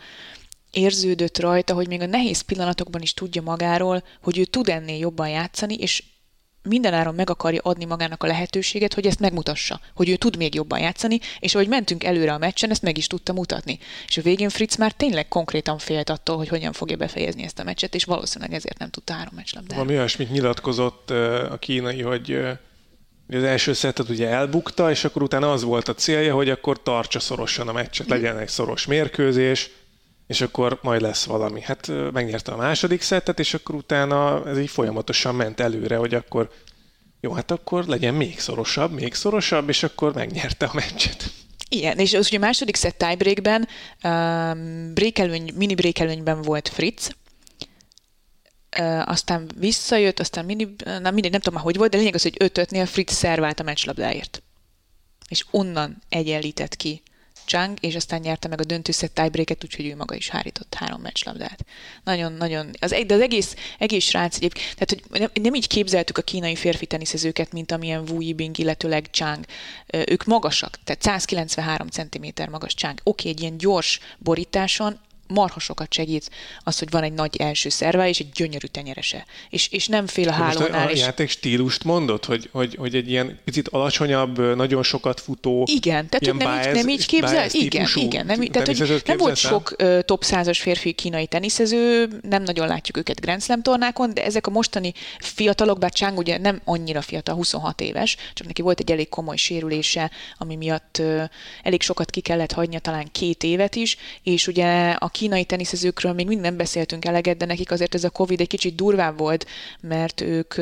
érződött rajta, hogy még a nehéz pillanatokban is tudja magáról, hogy ő tud ennél jobban játszani, és mindenáron meg akarja adni magának a lehetőséget, hogy ezt megmutassa, hogy ő tud még jobban játszani, és ahogy mentünk előre a meccsen, ezt meg is tudta mutatni. És a végén Fritz már tényleg konkrétan félt attól, hogy hogyan fogja befejezni ezt a meccset, és valószínűleg ezért nem tudta három meccslabdát. Valami olyasmit nyilatkozott a kínai, hogy az első szettet ugye elbukta, és akkor utána az volt a célja, hogy akkor tartsa szorosan a meccset, legyen egy szoros mérkőzés, és akkor majd lesz valami. Hát megnyerte a második szettet, és akkor utána ez így folyamatosan ment előre, hogy akkor jó, hát akkor legyen még szorosabb, még szorosabb, és akkor megnyerte a meccset. Igen, és az ugye a második szett tiebreakben, um, brékelőny, mini brékelőnyben volt Fritz, aztán visszajött, aztán mini, nem, mindegy, nem tudom már hogy volt, de lényeg az, hogy 5-5-nél Fritz szervált a meccslabdáért. És onnan egyenlített ki Chang, és aztán nyerte meg a döntőszett tiebreaket, úgyhogy ő maga is hárított három meccslabdát. Nagyon-nagyon, az, de az egész, egész srác egyébként, tehát hogy nem, nem, így képzeltük a kínai férfi teniszezőket, mint amilyen Wu Yibing, illetőleg Chang. Ők magasak, tehát 193 cm magas Chang. Oké, okay, egy ilyen gyors borításon marha sokat segít az, hogy van egy nagy első szerve és egy gyönyörű tenyerese. És, és nem fél a hálónál. A, a és... játék stílust mondod, hogy, hogy, hogy egy ilyen picit alacsonyabb, nagyon sokat futó. Igen, tehát hogy nem, így, nem így képzel? Igen, igen. Nem, tehát, hogy nem volt sok uh, top 100-as férfi kínai teniszező, nem nagyon látjuk őket Grand Slam tornákon, de ezek a mostani fiatalok, bár Chang ugye nem annyira fiatal, 26 éves, csak neki volt egy elég komoly sérülése, ami miatt uh, elég sokat ki kellett hagynia, talán két évet is, és ugye a kínai teniszezőkről még mind nem beszéltünk eleget, de nekik azért ez a Covid egy kicsit durvább volt, mert ők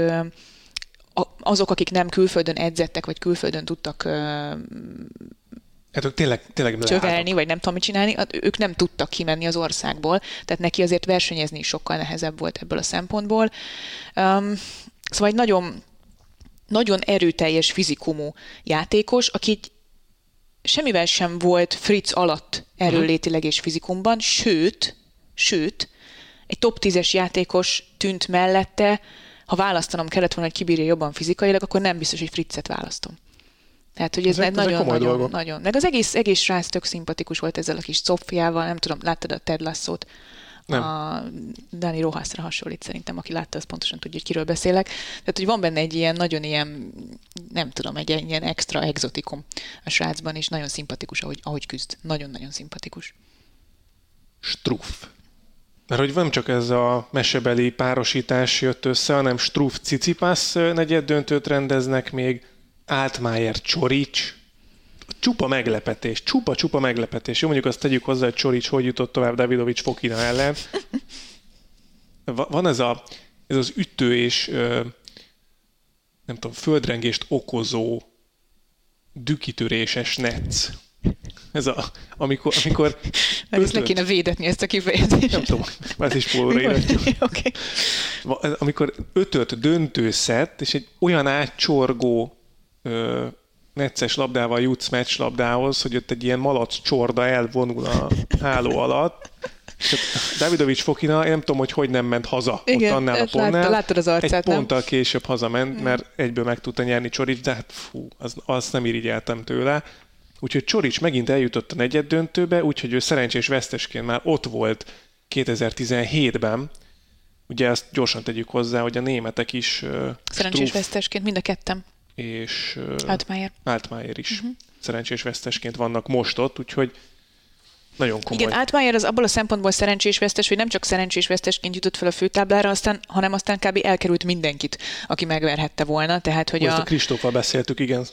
azok, akik nem külföldön edzettek, vagy külföldön tudtak Hát ők tényleg, tényleg csövelni, vagy nem tudom mit csinálni, ők nem tudtak kimenni az országból, tehát neki azért versenyezni is sokkal nehezebb volt ebből a szempontból. Um, szóval egy nagyon, nagyon erőteljes fizikumú játékos, aki semmivel sem volt Fritz alatt erőlétileg és fizikumban, sőt, sőt, egy top 10-es játékos tűnt mellette, ha választanom kellett volna, hogy kibírja jobban fizikailag, akkor nem biztos, hogy Fritzet választom. Tehát, hogy ez, ez nagyon, nagyon, nagyon. Meg az egész, egész srác tök szimpatikus volt ezzel a kis Szofiával, nem tudom, láttad a Ted Lasso-t? Nem. A Dani Rohászra hasonlít szerintem, aki látta, az pontosan tudja, hogy kiről beszélek. Tehát, hogy van benne egy ilyen nagyon ilyen, nem tudom, egy ilyen extra exotikum a srácban, és nagyon szimpatikus, ahogy, ahogy küzd. Nagyon-nagyon szimpatikus. Struff. Mert hogy nem csak ez a mesebeli párosítás jött össze, hanem Struff Cicipász negyed döntőt rendeznek még, Altmaier Csorics, csupa meglepetés, csupa-csupa meglepetés. Jó, mondjuk azt tegyük hozzá, hogy Csorics hogy jutott tovább Davidovics Fokina ellen. Van ez, a, ez az ütő és nem tudom, földrengést okozó dükitöréses netsz. Ez a, amikor... amikor Mert ezt le kéne védetni ezt a kifejezést. Nem tudom, ez is pólóra okay. Amikor ötöt döntő szett, és egy olyan átcsorgó ö, necces labdával jutsz meccs labdához, hogy ott egy ilyen malac csorda elvonul a háló alatt, Davidovics Fokina, én nem tudom, hogy hogy nem ment haza Igen, ott annál a pontnál. Látta, láttad az arcát, Egy ponttal nem? később hazament, mert egyből meg tudta nyerni Csorics, de hát fú, az, azt nem irigyeltem tőle. Úgyhogy Csorics megint eljutott a negyed döntőbe, úgyhogy ő szerencsés vesztesként már ott volt 2017-ben. Ugye ezt gyorsan tegyük hozzá, hogy a németek is... Szerencsés vesztesként, mind a kettem. És... Altmaier. Altmaier is. Uh-huh. Szerencsés vesztesként vannak most ott, úgyhogy nagyon komoly. Igen, Altmaier az abból a szempontból szerencsés vesztes, hogy nem csak szerencsés vesztesként jutott fel a főtáblára, aztán, hanem aztán kb. elkerült mindenkit, aki megverhette volna. Tehát, hogy Most a, a Kristóffal beszéltük, igen.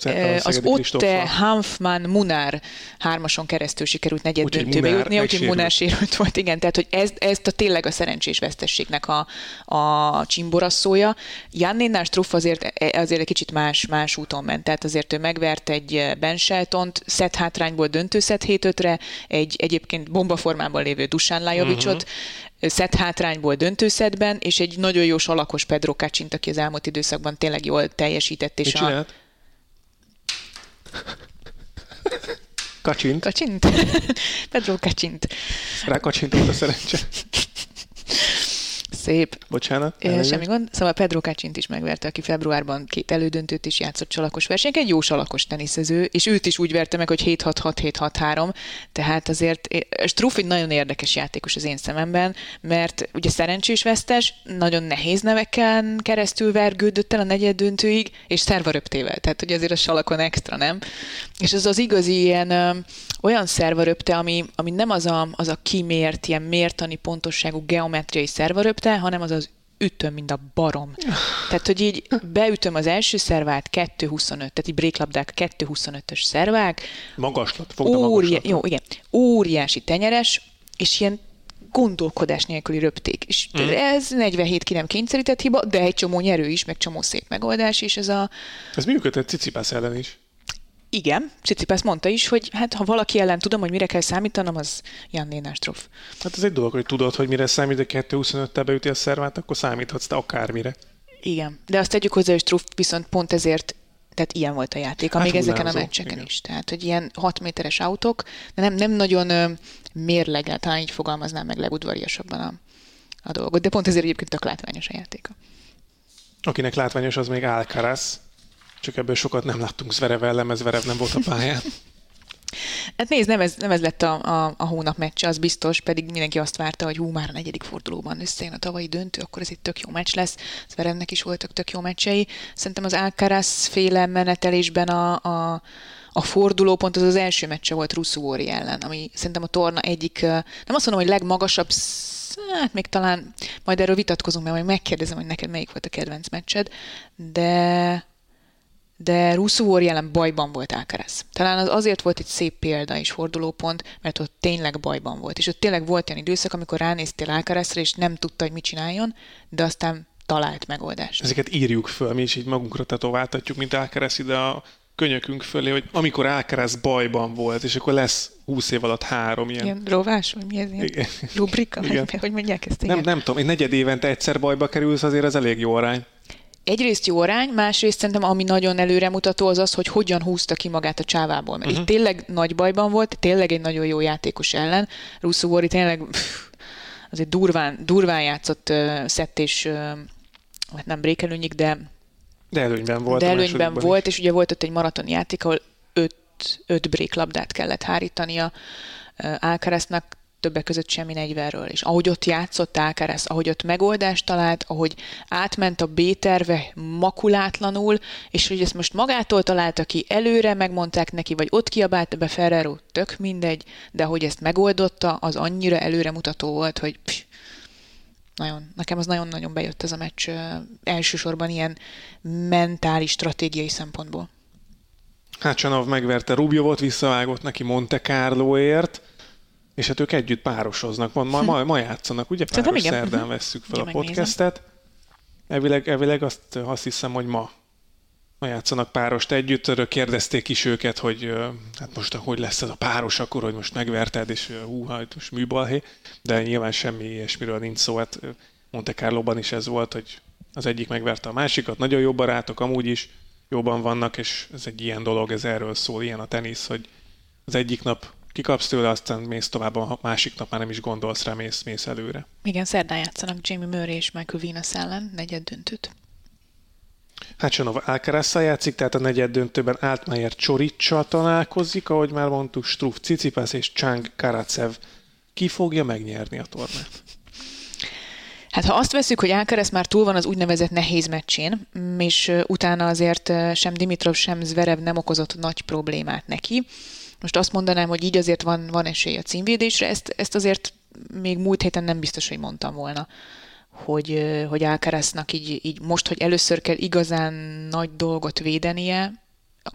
Az Otte, Hanfman, Munár hármason keresztül sikerült negyed döntőbe jutni, úgyhogy Munár sérült volt, igen. Tehát, hogy ez, ez a tényleg a szerencsés vesztességnek a, a csimboraszója. Jannénál Struff azért, azért egy kicsit más, más úton ment, tehát azért ő megvert egy Ben Sheltont, szett hátrányból döntő szett 7 egy, egy egyébként bombaformában lévő Dusan Lajovicsot, uh-huh. szett hátrányból döntőszedben, és egy nagyon jó salakos Pedro Kacsint, aki az elmúlt időszakban tényleg jól teljesített. És Mit a... Kacsint? Kacsint? Pedro Kacsint. Rá kacsintott a szerencse. Szép. Bocsánat. É, semmi gond. Szóval Pedro Kacsint is megverte, aki februárban két elődöntőt is játszott salakos verseny. Egy jó salakos teniszező, és őt is úgy verte meg, hogy 7-6-6-7-6-3. Tehát azért Struff egy nagyon érdekes játékos az én szememben, mert ugye szerencsés vesztes, nagyon nehéz neveken keresztül vergődött el a negyed döntőig, és szervaröptével. Tehát ugye azért a salakon extra, nem? És ez az igazi ilyen olyan szervaröpte, ami, ami nem az a, az a kimért, ilyen mértani pontosságú geometriai szervaröpte, hanem az az ütöm, mint a barom. Tehát, hogy így beütöm az első szervát, 2.25, tehát így bréklabdák 2.25-ös szervák. Magaslat, fogd magaslat. Jó, igen. Óriási tenyeres, és ilyen gondolkodás nélküli röpték. És mm. ez 47 ki nem kényszerített hiba, de egy csomó nyerő is, meg csomó szép megoldás, és ez a... Ez működött Cicipász ellen is. Igen, Cicipász mondta is, hogy hát ha valaki ellen tudom, hogy mire kell számítanom, az Jan Nénástrof. Hát ez egy dolog, hogy tudod, hogy mire számít, de 2.25-tel beüti a szervát, akkor számíthatsz te akármire. Igen, de azt tegyük hozzá, hogy Struff viszont pont ezért tehát ilyen volt a játék, hát ezeken a meccseken igen. is. Tehát, hogy ilyen 6 méteres autók, de nem, nem nagyon mérlegel, talán így fogalmaznám meg legudvariasabban a, a dolgot. De pont ezért egyébként tök látványos a játéka. Akinek látványos, az még Alcaraz, csak ebből sokat nem láttunk Zverev ellen, mert Zverev nem volt a pályán. Hát nézd, nem ez, nem ez lett a, a, a hónap meccse, az biztos, pedig mindenki azt várta, hogy hú, már a negyedik fordulóban összejön a tavalyi döntő, akkor ez egy tök jó meccs lesz. Zverevnek is voltak tök jó meccsei. Szerintem az Alcaraz féle menetelésben a, a, a fordulópont az az első meccse volt Russzúóri ellen, ami szerintem a torna egyik, nem azt mondom, hogy legmagasabb hát még talán majd erről vitatkozunk, mert majd megkérdezem, hogy neked melyik volt a kedvenc meccsed, de de Russzúor jelen bajban volt Alcaraz. Talán az azért volt egy szép példa és fordulópont, mert ott tényleg bajban volt. És ott tényleg volt olyan időszak, amikor ránéztél Alcarazra, és nem tudta, hogy mit csináljon, de aztán talált megoldást. Ezeket írjuk föl, mi is így magunkra tetováltatjuk, mint Alcaraz ide a könyökünk fölé, hogy amikor Alcaraz bajban volt, és akkor lesz 20 év alatt három ilyen. Ilyen rovás, vagy mi ez ilyen igen. rubrika, igen. Hogy, mondják ezt? Igen. Nem, nem tudom, egy negyed évente egyszer bajba kerülsz, azért az elég jó arány egyrészt jó arány, másrészt szerintem ami nagyon előremutató az az, hogy hogyan húzta ki magát a csávából. Mert uh-huh. itt tényleg nagy bajban volt, tényleg egy nagyon jó játékos ellen. Russo Vori tényleg pff, azért durván, durván játszott uh, szett és uh, hát nem brékelőnyig, de de előnyben volt. De előnyben volt, is. és ugye volt ott egy maraton játék, ahol öt, öt bréklabdát kellett hárítania Alcaraznak, többek között semmi 40-ről. És ahogy ott játszott Alcaraz, ahogy ott megoldást talált, ahogy átment a B-terve makulátlanul, és hogy ezt most magától találta ki előre, megmondták neki, vagy ott kiabálta be Ferrero, tök mindegy, de ahogy ezt megoldotta, az annyira előre mutató volt, hogy pff, nagyon, nekem az nagyon-nagyon bejött ez a meccs elsősorban ilyen mentális, stratégiai szempontból. Hácsanov megverte Rubjovot, visszavágott neki Monte Carloért, és hát ők együtt párosoznak, van, ma, ma, ma játszanak, ugye? Páros igen. szerdán mhm. vesszük fel igen, a podcastet. Elvileg, elvileg azt, azt hiszem, hogy ma, ma játszanak párost együtt. Örök kérdezték is őket, hogy hát most hogy lesz ez a páros akkor, hogy most megverted, és hú, hát most műbalhé. De nyilván semmi ilyesmiről nincs szó. Hát Monte Carlo-ban is ez volt, hogy az egyik megverte a másikat, nagyon jó barátok amúgy is, jóban vannak, és ez egy ilyen dolog, ez erről szól, ilyen a tenisz, hogy az egyik nap kikapsz tőle, aztán mész tovább, a másik nap már nem is gondolsz rá, mész, mész előre. Igen, szerdán játszanak Jamie Murray és Michael Venus ellen negyed döntőt. Hát Sanov alcaraz játszik, tehát a negyed döntőben Altmaier Csoricsal találkozik, ahogy már mondtuk, Struff Cicipas és Chang Karacev. Ki fogja megnyerni a tornát? Hát ha azt veszük, hogy Alcaraz már túl van az úgynevezett nehéz meccsén, és utána azért sem Dimitrov, sem Zverev nem okozott nagy problémát neki, most azt mondanám, hogy így azért van, van esély a címvédésre, ezt, ezt azért még múlt héten nem biztos, hogy mondtam volna hogy, hogy Alcaraznak így, így most, hogy először kell igazán nagy dolgot védenie,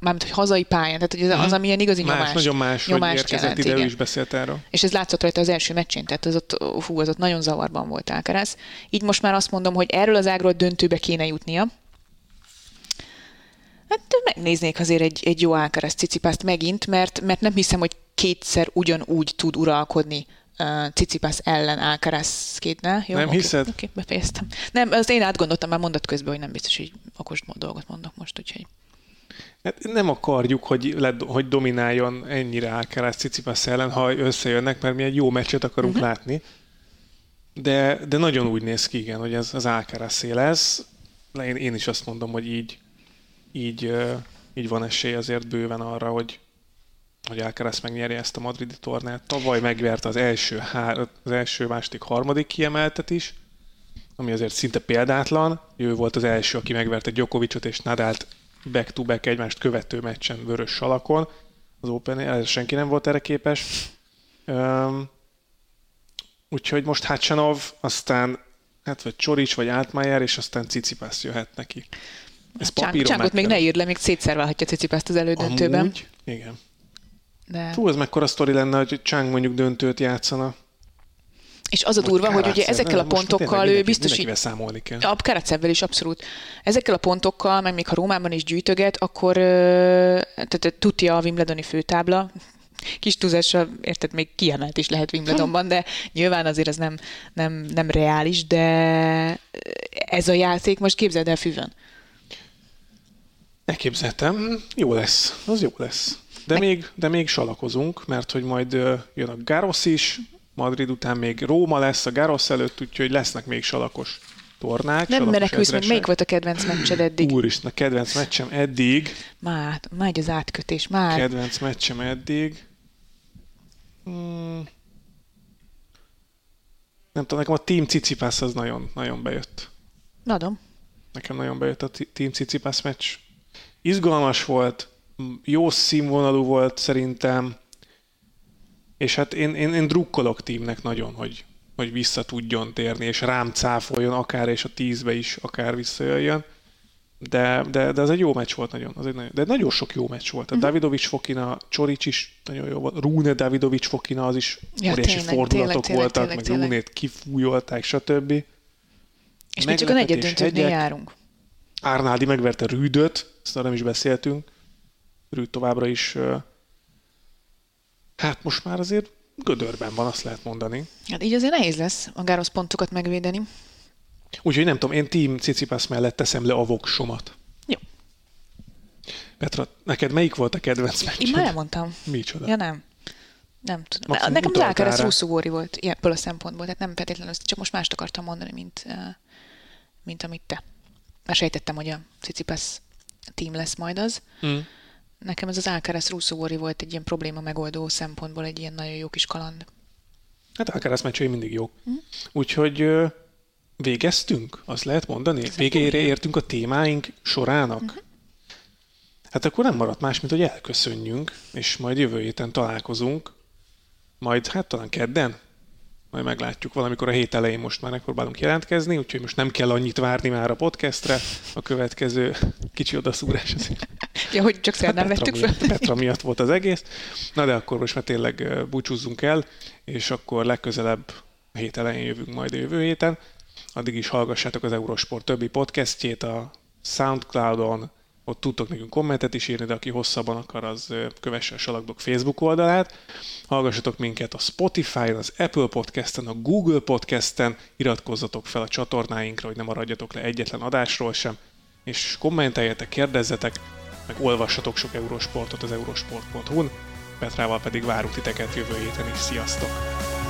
mármint, hogy hazai pályán, tehát hogy az, az amilyen igazi más, nyomás. Nagyon más, nyomást hogy érkezett ide, ő is beszélt erről. És ez látszott rajta az első meccsén, tehát az ott, fú, az ott nagyon zavarban volt Alcaraz. Így most már azt mondom, hogy erről az ágról döntőbe kéne jutnia, Hát megnéznék azért egy, egy jó Alcaraz cicipászt megint, mert, mert nem hiszem, hogy kétszer ugyanúgy tud uralkodni uh, Cicipász ellen Alcaraz kétne. Jó? Nem okay, hiszed? Oké, okay, befejeztem. Nem, az én átgondoltam már mondat közben, hogy nem biztos, hogy okos dolgot mondok most, úgyhogy... Hát nem akarjuk, hogy, le, hogy domináljon ennyire Alcaraz Cicipász ellen, ha összejönnek, mert mi egy jó meccset akarunk uh-huh. látni. De, de nagyon úgy néz ki, igen, hogy ez az Alcaraz lesz. Én, én is azt mondom, hogy így, így, így van esély azért bőven arra, hogy, hogy Alcaraz megnyeri ezt a madridi tornát. Tavaly megverte az első, hár, az első, második, harmadik kiemeltet is, ami azért szinte példátlan. Ő volt az első, aki megverte Djokovicot és Nadált back-to-back egymást követő meccsen vörös salakon. Az open ez senki nem volt erre képes. Um, úgyhogy most Hacsanov, aztán hát vagy Csorics, vagy Altmaier, és aztán Cicipász jöhet neki. Ez papíron Csánkot még ne írd le, még szétszervelhetja Cicipászt az elődöntőben. Amúgy, igen. De... Fú, ez mekkora sztori lenne, hogy Csánk mondjuk döntőt játszana. És az a durva, hogy ugye ezekkel a pontokkal ő biztos így... számolni kell. A Karacevvel is abszolút. Ezekkel a pontokkal, meg még ha Rómában is gyűjtöget, akkor tehát tudja a Wimbledoni főtábla, kis túlzással, érted, még kiemelt is lehet Wimbledonban, de nyilván azért ez nem, nem, nem reális, de ez a játék most képzeld el füvön. Elképzeltem, jó lesz, az jó lesz. De még, de még salakozunk, mert hogy majd jön a Garosz is, Madrid után még Róma lesz a Garosz előtt, úgyhogy lesznek még salakos tornák. Nem menekülsz, meg melyik volt a kedvenc meccsed eddig? Úristen, a kedvenc meccsem eddig. Már, már az átkötés, már. Kedvenc meccsem eddig. Hmm. Nem tudom, nekem a Team Cicipász az nagyon, nagyon bejött. Adom. Nekem nagyon bejött a Team Cicipász meccs. Izgalmas volt, jó színvonalú volt szerintem, és hát én, én, én drukkolok tímnek nagyon, hogy, hogy vissza tudjon térni, és rám cáfoljon akár, és a tízbe is akár visszajöjjön. De, de, de ez egy jó meccs volt nagyon. Az egy nagyon de nagyon sok jó meccs volt. A uh-huh. Davidovics Fokina, Csorics is nagyon jó volt. Rune Davidovics Fokina, az is ja, óriási tényleg, fordulatok tényleg, voltak, tényleg, meg tényleg. Rúnét kifújolták, stb. És mi csak a negyed döntőnél járunk. Árnádi megverte Rüdöt, ezt nem is beszéltünk. Rüd továbbra is hát most már azért gödörben van, azt lehet mondani. Hát így azért nehéz lesz a gáros pontokat megvédeni. Úgyhogy nem tudom, én Team Cicipász mellett teszem le a voksomat. Jó. Petra, neked melyik volt a kedvenc meccsed? Én már elmondtam. Micsoda? Ja nem. Nem tudom. Maximum Nekem az Alcaraz Russzugóri volt ebből a szempontból, tehát nem feltétlenül, csak most mást akartam mondani, mint, mint amit te. Már sejtettem, hogy a Cicipász team lesz majd az. Mm. Nekem ez az Alcaraz Russzugóri volt egy ilyen probléma megoldó szempontból egy ilyen nagyon jó kis kaland. Hát Alcaraz meccsei mindig jó. Mm. Úgyhogy végeztünk, azt lehet mondani? Végére értünk a témáink sorának? Mm-hmm. Hát akkor nem maradt más, mint hogy elköszönjünk, és majd jövő héten találkozunk, majd hát talán kedden, majd meglátjuk valamikor a hét elején most már megpróbálunk jelentkezni, úgyhogy most nem kell annyit várni már a podcastre, a következő kicsi odaszúrás azért. Ja, hogy csak szerdán hát vettük fel. Petra miatt volt az egész. Na de akkor most már tényleg búcsúzzunk el, és akkor legközelebb a hét elején jövünk majd a jövő héten. Addig is hallgassátok az Eurosport többi podcastjét a Soundcloudon, ott tudtok nekünk kommentet is írni, de aki hosszabban akar, az kövesse a Salakblog Facebook oldalát. Hallgassatok minket a Spotify-on, az Apple Podcast-en, a Google Podcast-en, iratkozzatok fel a csatornáinkra, hogy ne maradjatok le egyetlen adásról sem, és kommenteljetek, kérdezzetek, meg olvassatok sok Eurosportot az eurosport.hu-n. Petrával pedig várunk titeket jövő héten is. Sziasztok!